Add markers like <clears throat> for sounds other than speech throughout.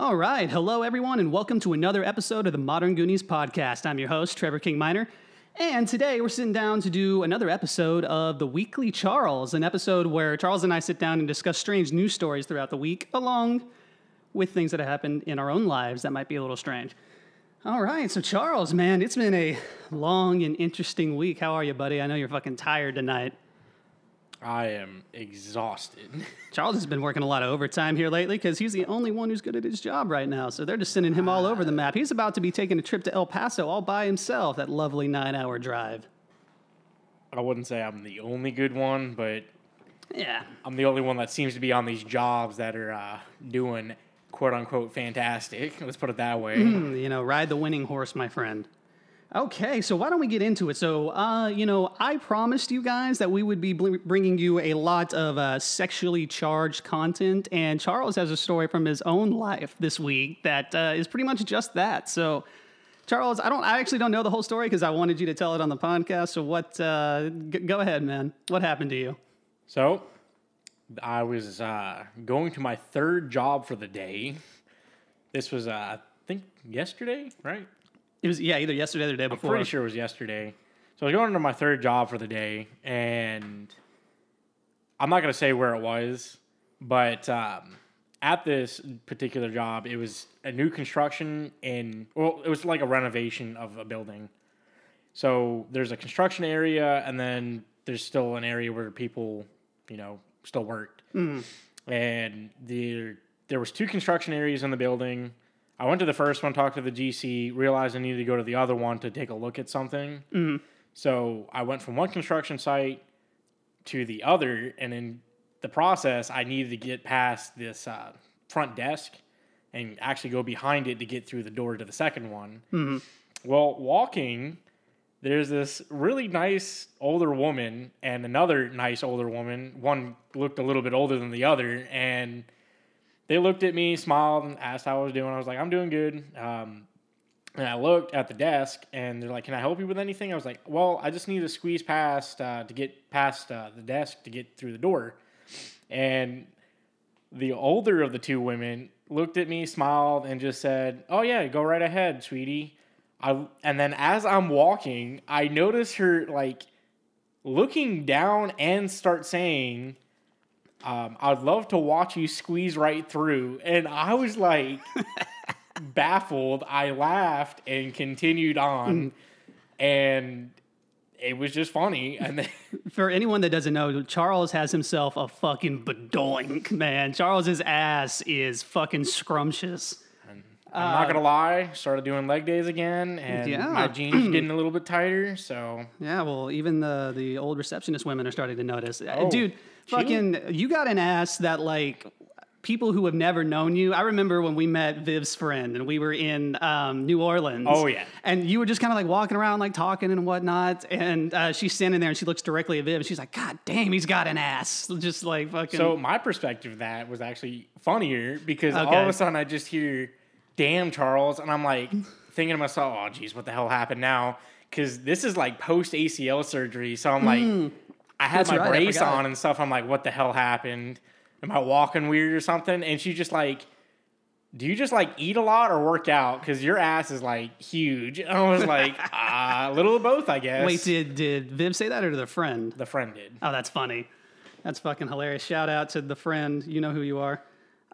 All right. Hello, everyone, and welcome to another episode of the Modern Goonies podcast. I'm your host, Trevor King Miner. And today we're sitting down to do another episode of The Weekly Charles, an episode where Charles and I sit down and discuss strange news stories throughout the week, along with things that have happened in our own lives that might be a little strange. All right, so Charles, man, it's been a long and interesting week. How are you, buddy? I know you're fucking tired tonight. I am exhausted. <laughs> Charles has been working a lot of overtime here lately because he's the only one who's good at his job right now. So they're just sending him all over the map. He's about to be taking a trip to El Paso all by himself, that lovely nine hour drive. I wouldn't say I'm the only good one, but Yeah. I'm the only one that seems to be on these jobs that are uh, doing quote unquote fantastic. Let's put it that way. You know, ride the winning horse, my friend. Okay, so why don't we get into it? So, uh, you know, I promised you guys that we would be bl- bringing you a lot of uh, sexually charged content, and Charles has a story from his own life this week that uh, is pretty much just that. So, Charles, I don't, I actually don't know the whole story because I wanted you to tell it on the podcast. So, what? Uh, g- go ahead, man. What happened to you? So I was uh, going to my third job for the day. This was, uh, I think, yesterday, right? It was yeah, either yesterday or the day I'm before. pretty sure it was yesterday. So I was going to my third job for the day, and I'm not going to say where it was, but um, at this particular job, it was a new construction in, well, it was like a renovation of a building. So there's a construction area, and then there's still an area where people, you know, still worked. And there, there was two construction areas in the building. I went to the first one, talked to the GC, realized I needed to go to the other one to take a look at something. So I went from one construction site to the other, and in the process, I needed to get past this uh, front desk and actually go behind it to get through the door to the second one. Well, walking, there's this really nice older woman and another nice older woman. One looked a little bit older than the other, and they looked at me, smiled, and asked how I was doing. I was like, I'm doing good. Um, and I looked at the desk, and they're like, "Can I help you with anything?" I was like, "Well, I just need to squeeze past uh, to get past uh, the desk to get through the door." And the older of the two women looked at me, smiled, and just said, "Oh yeah, go right ahead, sweetie." I and then as I'm walking, I notice her like looking down and start saying, um, "I'd love to watch you squeeze right through." And I was like <laughs> baffled. I laughed and continued on, and it was just funny. And then <laughs> For anyone that doesn't know, Charles has himself a fucking bedoink, man. Charles's ass is fucking scrumptious. I'm not gonna lie, started doing leg days again, and Yeah. my <clears throat> jeans getting a little bit tighter. So Yeah, well, even the the old receptionist women are starting to notice. Uh, Oh, Dude, fucking, you got an ass that like people who have never known you. I remember when we met Viv's friend and we were in um, New Orleans. Oh, yeah. and you were just kind of like walking around like talking and whatnot, and uh, she's standing there and she looks directly at Viv and she's like, "God damn, he's got an ass!" <laughs> Just like fucking. So my perspective of that was actually funnier because all of a sudden I just hear, "Damn, Charles," and I'm like thinking to myself, "Oh, geez, what the hell happened now?" Because this is like post ACL surgery, so I'm like, I had That's my right, brace on and stuff. I'm like, "What the hell happened? Am I walking weird or something?" And she's just like. Do you just like eat a lot or work out? Because your ass is like huge. And <laughs> I was like, uh, a little of both, I guess. Wait, did did Viv say that or to the friend? the friend did. Oh, that's funny. That's fucking hilarious. Shout out to the friend. You know who you are.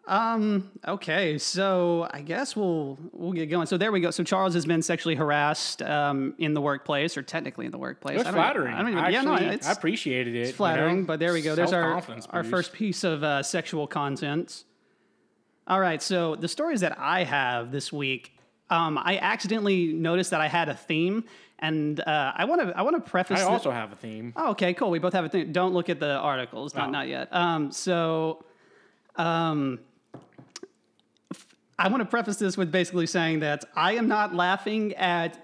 Um, okay, so I guess we'll we'll get going. So there we go. So Charles has been sexually harassed um, in the workplace, or technically in the workplace. It was I flattering. I don't even. Yeah, no, it's I appreciated it. it's flattering. you know? But there we go. There's our our first piece of uh, sexual content. All right, so the stories that I have this week, um, I accidentally noticed that I had a theme, and uh, I want to I want to preface. I thi- also have a theme. Oh, okay, cool. We both have a theme. Don't look at the articles. Not Oh. not yet. Um, so, um, I want to preface this with basically saying that I am not laughing at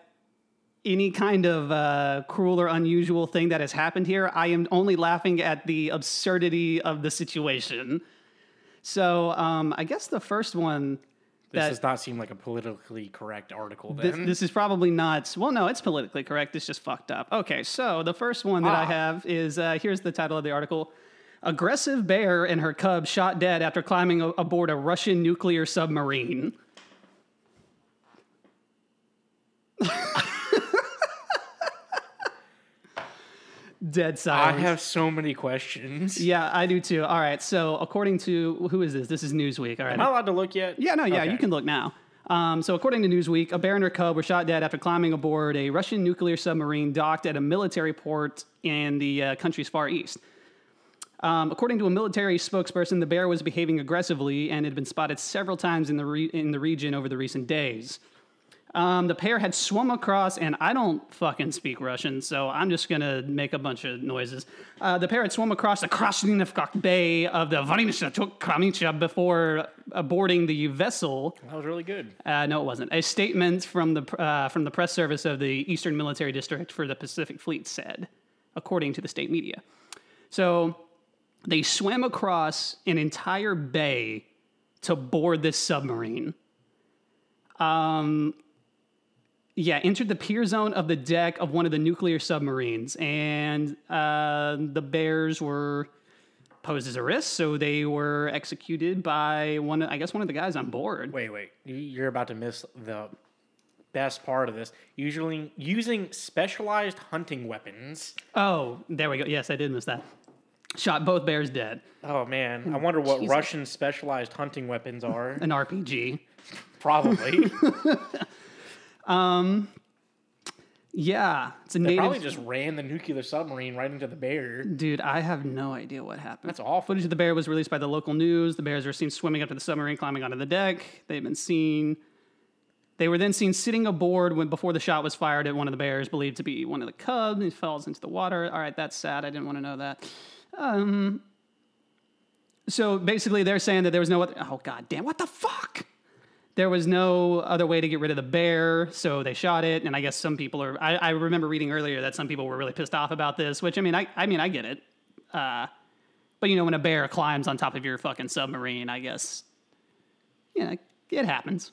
any kind of uh, cruel or unusual thing that has happened here. I am only laughing at the absurdity of the situation. So, um, I guess the first one This does not seem like a politically correct article. this, Then this is probably not. Well, no, it's politically correct. It's just fucked up. Okay, so the first one that I Ah. have is uh, here's the title of the article. Aggressive bear and her cub shot dead after climbing a- aboard a Russian nuclear submarine. <laughs> Dead silence. I have so many questions. yeah, I do too. All right, so according to who is this? This is Newsweek. All right. Am I allowed to look yet? Yeah, no, yeah, Okay. you can look now. Um, so, according to Newsweek, a bear and her cub were shot dead after climbing aboard a Russian nuclear submarine docked at a military port in the uh, country's far east. Um, according to a military spokesperson, the bear was behaving aggressively and had been spotted several times in the re- in the region over the recent days. Um, the pair had swum across, and I don't fucking speak Russian, so I'm just gonna make a bunch of noises. Uh, the pair had swum across the Krasnivka Bay of the Varnicha Kramicha before boarding the vessel. That was really good. Uh, no, it wasn't. A statement from the uh, from the press service of the Eastern Military District for the Pacific Fleet said, according to the state media. So they swam across an entire bay to board this submarine. Um, yeah, entered the pier zone of the deck of one of the nuclear submarines, and uh, the bears were posed as a risk, so they were executed by one. I guess one of the guys on board. Wait, wait. You- You're about to miss the best part of this. Usually using specialized hunting weapons. Oh, there we go. Yes, I did miss that. Shot both bears dead. Oh man, I wonder what Jesus. Russian specialized hunting weapons are. An RPG. Probably. <laughs> um, Yeah, it's a they native. probably just ran the nuclear submarine right into the bear. Dude, I have no idea what happened. That's awful. Footage of the bear was released by the local news. The bears were seen swimming up to the submarine, climbing onto the deck. They've been seen. They were then seen sitting aboard when before the shot was fired at one of the bears, believed to be one of the cubs. He falls into the water. All right, that's sad. I didn't want to know that. Um. So basically, they're saying that there was no other. Oh god damn! What the fuck? There was no other way to get rid of the bear, so they shot it. And I guess some people are. I, I remember reading earlier that some people were really pissed off about this. Which I mean, I I mean, I get it. Uh, but you know, when a bear climbs on top of your fucking submarine, I guess, know, it happens.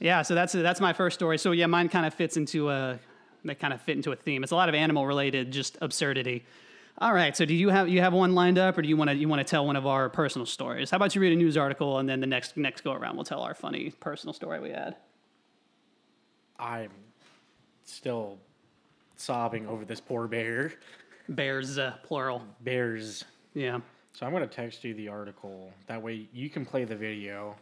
Yeah, so that's that's my first story. So yeah, mine kind of fits into a they kind of fit into a theme. It's a lot of animal related, just absurdity. All right, so do you have you have one lined up, or do you want to you want to tell one of our personal stories? How about you read a news article, and then the next next go around we'll tell our funny personal story we had. I'm still sobbing over this poor bear. Bears, uh, plural. Bears. Yeah. So I'm going to text you the article. That way you can play the video.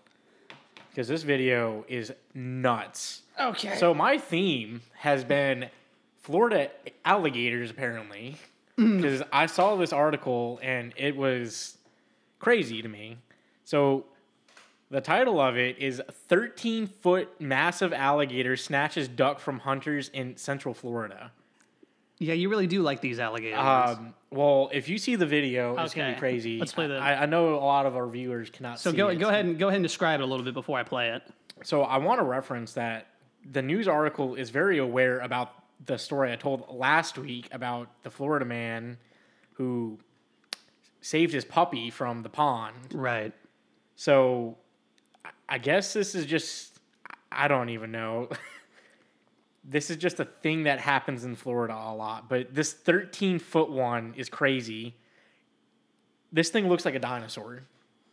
Because this video is nuts. Okay. So my theme has been Florida alligators, apparently. Because I saw this article and it was crazy to me. So the title of it is 13 foot massive alligator snatches duck from hunters in central Florida. yeah, you really do like these alligators. Um, well, if you see the video, it's gonna be crazy. Let's play the- I, I know a lot of our viewers cannot. so see go it. go ahead and go ahead and describe it a little bit before I play it. So I want to reference that the news article is very aware about the story I told last week about the Florida man who saved his puppy from the pond. Right. So I- guess this is just I don't even know. <laughs> this is just a thing that happens in Florida a lot, but this 13 foot one is crazy. This thing looks like a dinosaur,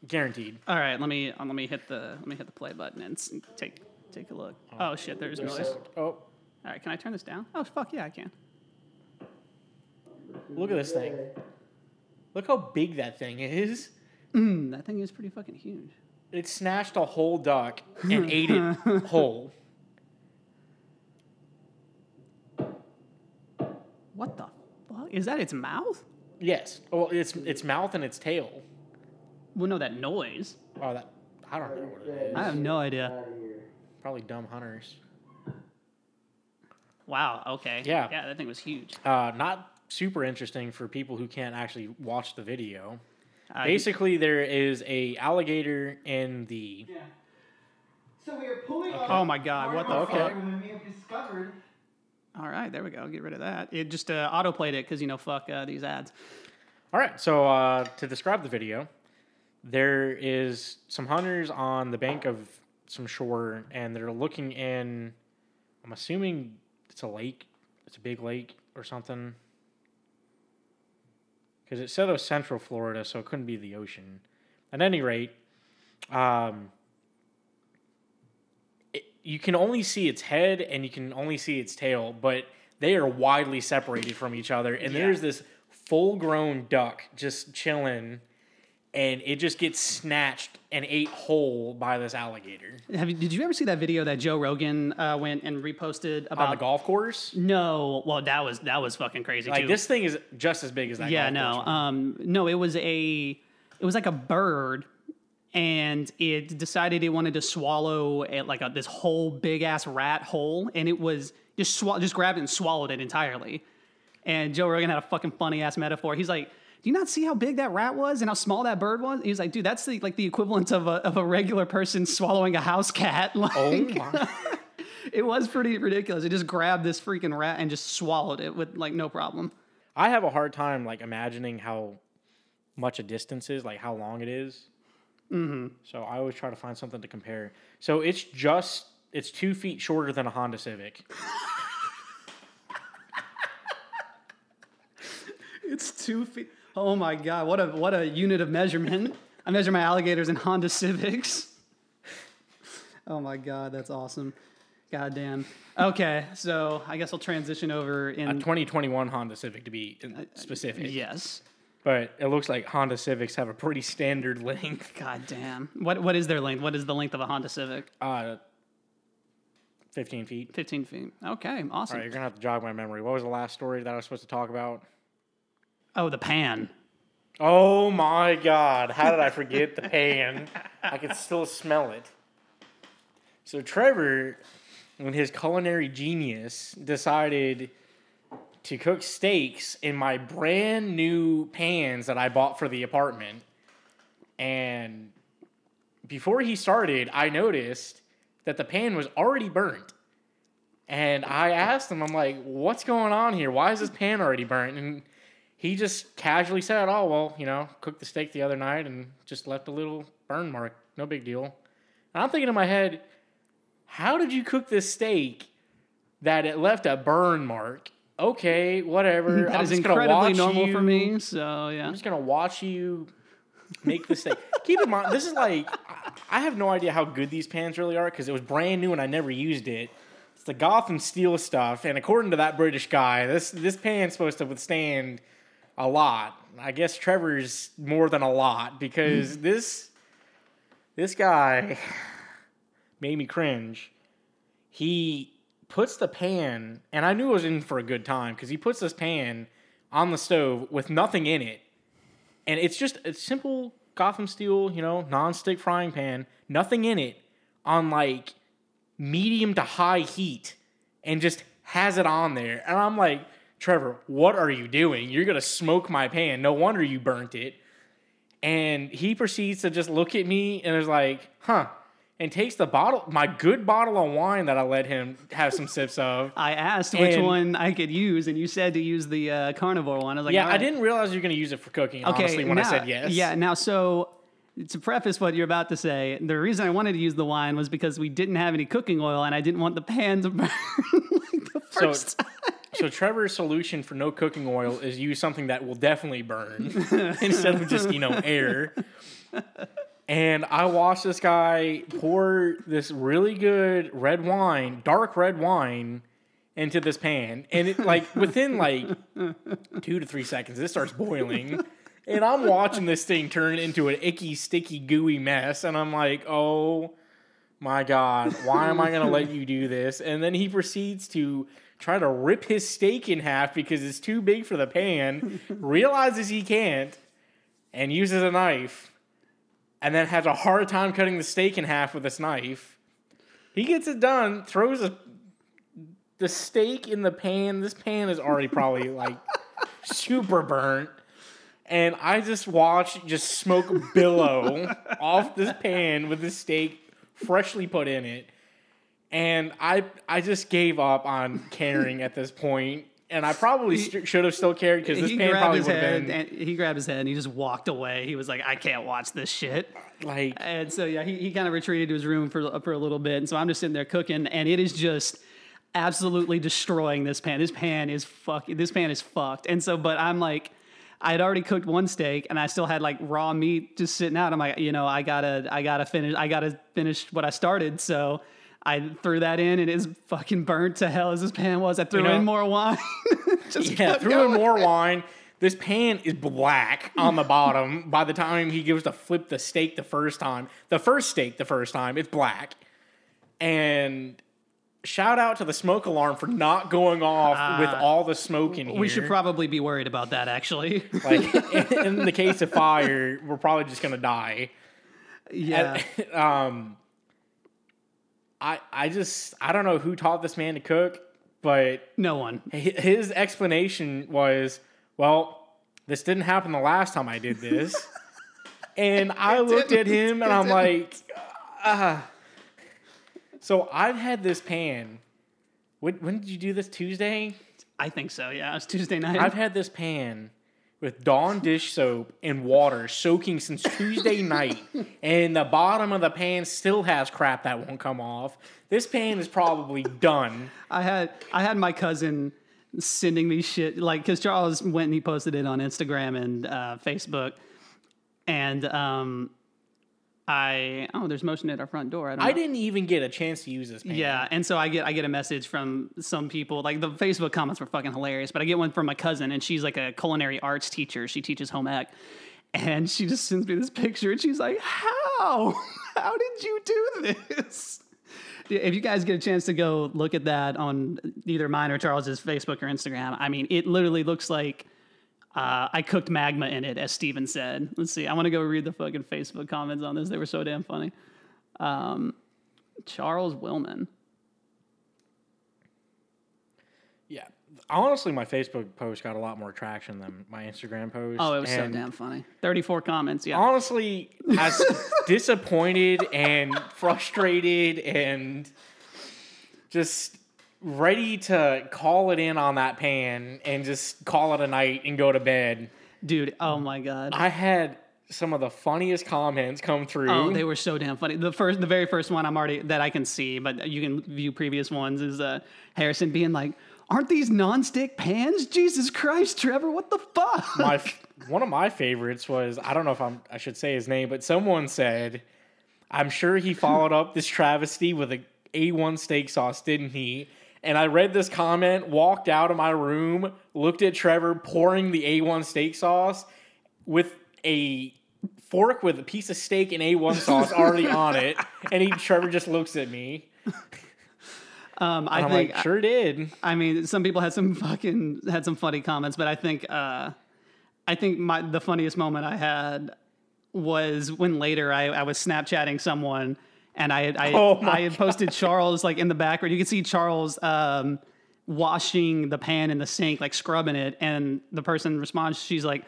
guaranteed. All right. Let me uh, let me hit the let me hit the play button and s- take take a look. Oh shit! There's noise. Oh, All right. Can I turn this down? Oh fuck yeah, I can. look at this thing. Look how big that thing is. Mm, that thing is pretty fucking huge. It snatched a whole duck and <laughs> ate it whole. What the fuck? Is that its mouth? Yes. Well, its its mouth and its tail. Well, no, that noise. Oh, that I don't know what it is. I have no idea. Probably dumb hunters. Wow. Okay. Yeah. Yeah, that thing was huge. Uh, not super interesting for people who can't actually watch the video. Uh, Basically, there is a alligator in the. Yeah. So we are pulling off. Oh my God, what the Okay. fuck? When we have discovered. All right, there we go. Get rid of that. It just uh, auto played it because you know fuck uh, these ads. All right, so uh, to describe the video, there is some hunters on the bank of some shore, and they're looking in. I'm assuming it's a lake. It's a big lake or something. because it said it was Central Florida, so it couldn't be the ocean. At any rate, um, it, you can only see its head and you can only see its tail, but they are widely separated from each other. And Yeah. there's this full grown duck just chilling, and it just gets snatched and ate whole by this alligator Have you, did you ever see that video that Joe Rogan uh, went and reposted on about the golf course. No, well that was that was fucking crazy Like too. this thing is just as big as that. yeah, no, um, no, it was a, it was like a bird, and it decided it wanted to swallow a, like a, this whole big ass rat whole, and it was just swall- just grabbed it and swallowed it entirely. And Joe Rogan had a fucking funny ass metaphor. He's like, "Do you not see how big that rat was and how small that bird was?" He's like, "Dude, that's the, like the equivalent of a of a regular person swallowing a house cat." <laughs> Like, Oh <laughs> my! it was pretty ridiculous. It just grabbed this freaking rat and just swallowed it with like no problem. I have a hard time like imagining how much a distance is, like how long it is. Mm-hmm. So I always try to find something to compare. So it's just it's two feet shorter than a Honda Civic. <laughs> It's two feet. Oh my god! What a what a unit of measurement. I measure my alligators in Honda Civics. <laughs> Oh my god, that's awesome. God damn. Okay, so I guess I'll transition over in. A in 2021 Honda Civic to be in- specific. yes. But it looks like Honda Civics have a pretty standard <laughs> length. God damn. What what is their length? What is the length of a Honda Civic? Uh, 15 feet. 15 feet. Okay, awesome. All right, you're gonna have to jog my memory. What was the last story that I was supposed to talk about? Oh, the pan. Oh my god, how did I forget the pan? I can still smell it. So Trevor, in his culinary genius, decided to cook steaks in my brand new pans that I bought for the apartment. And before he started, I noticed that the pan was already burnt. And I asked him, I'm like, what's going on here? Why is this pan already burnt? And he just casually said, "Oh well, you know, cooked the steak the other night and just left a little burn mark. No big deal." And I'm thinking in my head, "How did you cook this steak that it left a burn mark?" Okay, whatever. <laughs> That I'm is incredibly watch normal you- for me. So yeah. I'm just gonna watch you make the steak. <laughs> Keep in mind, this is like I- I have no idea how good these pans really are because it was brand new and I never used it. It's the Gotham Steel stuff, and according to that British guy, this this pan's supposed to withstand a lot. I guess Trevor's more than a lot because <laughs> this this guy made me cringe. He puts the pan, and I knew it was in for a good time because he puts this pan on the stove with nothing in it, and it's just a simple Gotham steel, you know, non-stick frying pan, nothing in it, on like medium to high heat, and just has it on there, and I'm like, Trevor, what are you doing? You're gonna smoke my pan. No wonder you burnt it. And he proceeds to just look at me and is like, huh. And takes the bottle, my good bottle of wine that I let him have some sips of. <laughs> I asked which one I could use, and you said to use the uh, carnivore one. I was like, Yeah, "All I didn't realize you were going to use it for cooking, Okay, honestly, when I said yes. Yeah, now so to preface what you're about to say, the reason I wanted to use the wine was because we didn't have any cooking oil, and I didn't want the pan to <laughs> burn like the So, first time. So Trevor's solution for no cooking oil is use something that will definitely burn <laughs> instead of just, you know, air. And I watched this guy pour this really good red wine, dark red wine, into this pan. And it like within like two to three seconds, it starts boiling. And I'm watching this thing turn into an icky, sticky, gooey mess. And I'm like, oh my God, why am I going to let you do this? And then he proceeds to try to rip his steak in half because it's too big for the pan, <laughs> realizes he can't, and uses a knife, and then has a hard time cutting the steak in half with this knife. He gets it done, throws a, the steak in the pan. This pan is already probably <laughs> like super burnt. And I just watch just smoke billow <laughs> off this pan with the steak freshly put in it. And I I just gave up on caring at this. And I probably st- should have still cared because this pan probably would have been and he grabbed his head, and he just walked away. He was like, "I can't watch this shit." like And so yeah, he, he kind of retreated to his room for for a little bit, and so I'm just sitting there cooking, and it is just absolutely destroying this pan. This pan is fuck. This pan is fucked. And so, but I'm like, I had already cooked one steak and I still had like raw meat just sitting out. I'm like, you know, I gotta, I gotta finish, I gotta finish what I started. So I threw that in and it's fucking burnt to hell as this pan was. I threw know- in more wine. <laughs> just Yeah, threw in more wine. This pan is black on the bottom. By the time he gives to flip the steak the first time, the first steak the first time, it's black. And shout out to the smoke alarm for not going off with all the smoke in here. Uh, We should probably be worried about that actually. like in, <laughs> in the case of fire, we're probably just gonna die. yeah. <laughs> um, I I just I don't know who taught this man to cook, but No one. his explanation was, well, this didn't happen the last time I did this. <laughs> and I looked at him and I'm like, ah. So I've had this pan. When, when did you do this? Tuesday? I think so. Yeah, it was Tuesday night. I've had this pan with Dawn dish soap and water soaking since Tuesday night, and the bottom of the pan still has crap that won't come off. This pan is probably done. I had I had my cousin sending me shit like because Charles went and he posted it on Instagram and uh, Facebook, and um, I oh there's motion at our front door. I don't. I didn't even get a chance to use this. Yeah, and so I get I get a message from some people like the Facebook comments were fucking hilarious, but I get one from my cousin and she's like a culinary arts teacher. She teaches home ec, and she just sends me this picture and she's like, "How? <laughs> How did you do this?" If you guys get a chance to go look at that on either mine or Charles's Facebook or Instagram, I mean, it literally looks like uh, I cooked magma in it, as Steven said. Let's see. I want to go read the fucking Facebook comments on this. They were so damn funny. Um, Charles Willman. Yeah. Honestly, my Facebook post got a lot more traction than my Instagram post. Oh, it was and so damn funny. 34 comments. Yeah. Honestly, as <laughs> disappointed and frustrated and just ready to call it in on that pan and just call it a night and go to bed. Dude, oh my God. I had some of the funniest comments come through. Oh, they were so damn funny. The first, the very first one I'm already that I can see, but you can view previous ones is uh, Harrison being like, "Aren't these nonstick pans? Jesus Christ, Trevor, what the fuck?" my <laughs> f- one of my favorites was I don't know if I'm I should say his name, but someone said, "I'm sure he followed up this travesty with a A1 steak sauce, didn't he?" And I read this comment, walked out of my room, looked at Trevor pouring the A1 steak sauce with a fork with a piece of steak and A1 sauce already <laughs> on it, and he Trevor just looks at me. um, I I'm think like, sure did. I mean, some people had some fucking had some funny comments, but I think uh, I think my the funniest moment I had was when later I, I was Snapchatting someone and I had, I, Oh I had posted Charles like in the background. You can see Charles um, washing the pan in the sink, like scrubbing it, and the person responds, she's like.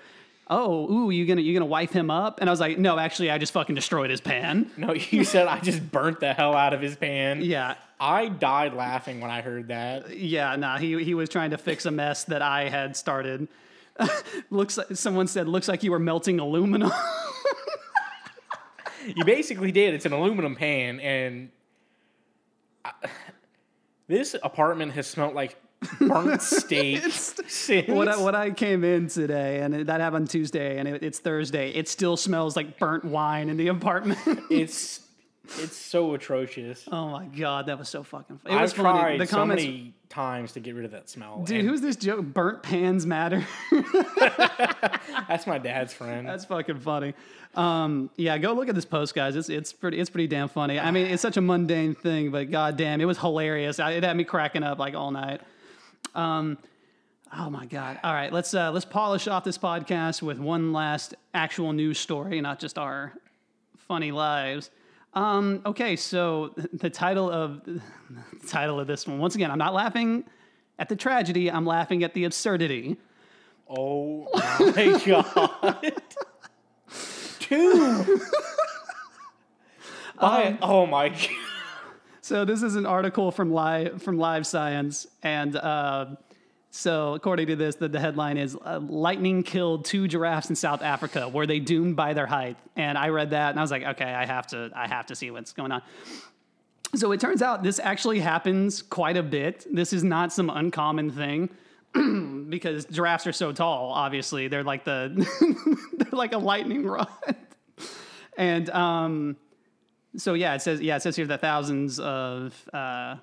Oh, ooh, you gonna you gonna wipe him up? And I was like, no, actually, I just fucking destroyed his pan. No, you said I just burnt the hell out of his pan. Yeah, I died laughing when I heard that. Yeah, nah, he he was trying to fix a mess that I had started. <laughs> looks like someone said looks like you were melting aluminum. <laughs> You basically did. It's an aluminum pan, and I, this apartment has smelled like burnt <laughs> steak since. what I, what I came in today, and it, that happened Tuesday, and it, it's Thursday. It still smells like burnt wine in the apartment. it's <laughs> it's so atrocious. oh my god, that was so fucking. Funny. It I've funny. tried The so comments, many times to get rid of that smell. dude. and Who's this joke? Burnt pans matter. <laughs> that's my dad's friend. That's fucking funny. Um, yeah, go look at this post, guys. It's it's pretty it's pretty damn funny. I mean, it's such a mundane thing, but goddamn, it was hilarious. I, it had me cracking up like all night. Um, oh my god! All right, let's uh, let's polish off this podcast with one last actual news story, not just our funny lives. Um, okay, so <laughs> the title of the <laughs> title of this one. Once again, I'm not laughing at the tragedy. I'm laughing at the absurdity. oh <laughs> my god, two. By- oh my god. So this is an article from live from Live Science, and uh, so according to this, the, the headline is uh, "Lightning killed two giraffes in South Africa. Were they doomed by their height?" And I read that, and I was like, "Okay, I have to, I have to see what's going on." So it turns out this actually happens quite a bit. This is not some uncommon thing. <clears throat> because giraffes are so tall. Obviously, they're like the <laughs> they're like a lightning rod. <laughs> and um, so yeah, it says yeah, it says here that thousands of uh,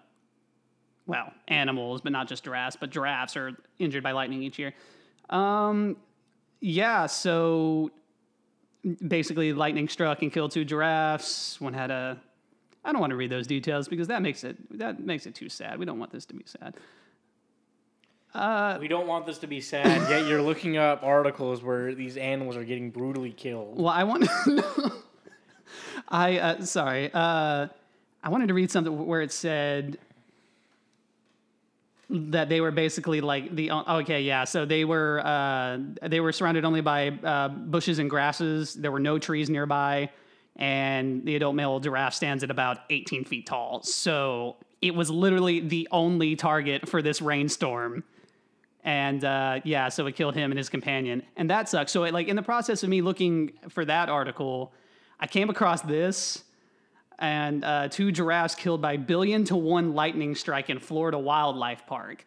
well animals, but not just giraffes, but giraffes are injured by lightning each year. Um, yeah, so basically, lightning struck and killed two giraffes. One had a I don't want to read those details because that makes it that makes it too sad. We don't want this to be sad. we don't want this to be sad, yet you're looking up articles where these animals are getting brutally killed. Well, I want to <laughs> know. I uh, sorry. Uh, I wanted to read something where it said that they were basically like the okay yeah so they were uh, they were surrounded only by uh, bushes and grasses. There were no trees nearby and the adult male giraffe stands at about 18 feet tall. So it was literally the only target for this rainstorm. And uh, yeah, so it killed him and his companion, and that sucks. So, it, like in the process of me looking for that article, I came across this, and uh, two giraffes killed by billion to one lightning strike in Florida Wildlife Park.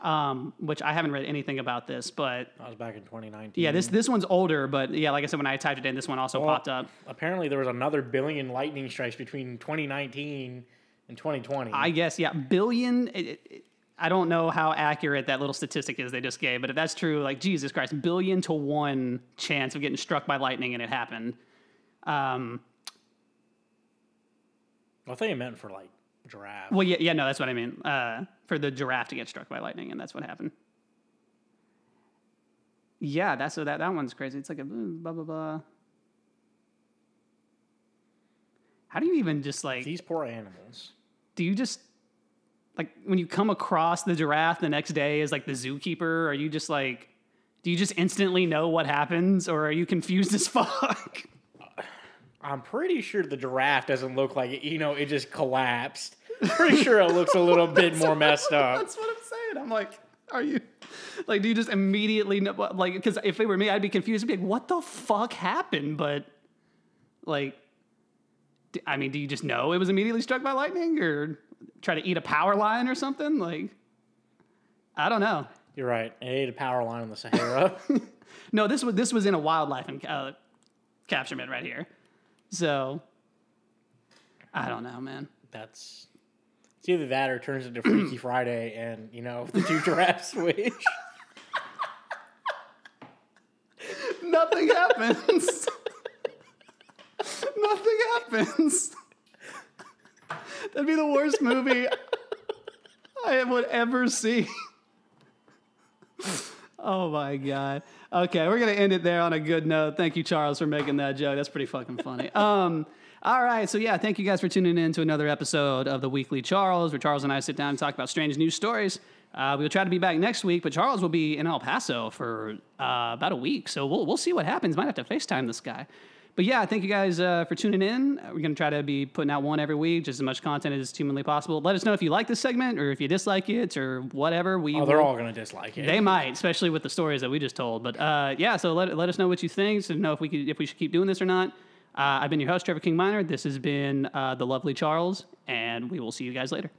Um, which I haven't read anything about this, but I was back in 2019. yeah, this this one's older. But yeah, like I said, when I typed it in, this one also Well, popped up. Apparently, there was another billion lightning strikes between 2019 and 2020. I guess yeah, billion. It, it, I don't know how accurate that little statistic is they just gave, but if that's true, like Jesus Christ, billion to one chance of getting struck by lightning, and it happened. Um, I think it meant for like giraffe. well, yeah, yeah, no, that's what I mean. Uh, for the giraffe to get struck by lightning, and that's what happened. Yeah, that's so that that one's crazy. It's like a blah blah blah. How do you even just like? These poor animals. do you just like when you come across the giraffe the next day as like the zookeeper are you just like do you just instantly know what happens or are you confused as <laughs> fuck I'm pretty sure the giraffe doesn't look like it. You know, it just collapsed. Pretty sure it looks a little <laughs> bit more messed up. that's what i'm saying i'm like are you like do you just immediately know like because if it were me i'd be confused i'd be like what the fuck happened but like I mean do you just know it was immediately struck by lightning or try to eat a power line or something like i don't know You're right. It ate a power line in the Sahara. <laughs> No, this was this was in a wildlife and uh, capturement right here. So I don't know, man. That's it's either that or it turns into Freaky <clears throat> Friday, and you know the two giraffes <laughs> switch. Nothing happens. <laughs> Nothing happens. That'd be the worst movie I would ever see. Oh my god. Okay, we're gonna end it there on a good note. Thank you, Charles, for making that joke. That's pretty fucking funny. <laughs> Um, all right, so yeah, thank you guys for tuning in to another episode of the Weekly Charles, where Charles and I sit down and talk about strange news stories. Uh, we'll try to be back next week, but Charles will be in El Paso for uh, about a week, so we'll we'll see what happens. Might have to FaceTime this guy. But yeah, thank you guys uh, for tuning in. We're going to try to be putting out one every week, just as much content as humanly possible. Let us know if you like this segment or if you dislike it or whatever. We Oh, they're will- all gonna dislike it. they might, especially with the stories that we just told. But uh, yeah, so let, let us know what you think. So know if we could, if we should keep doing this or not. Uh, I've been your host, Trevor King Minor. This has been uh, the lovely Charles, and we will see you guys later.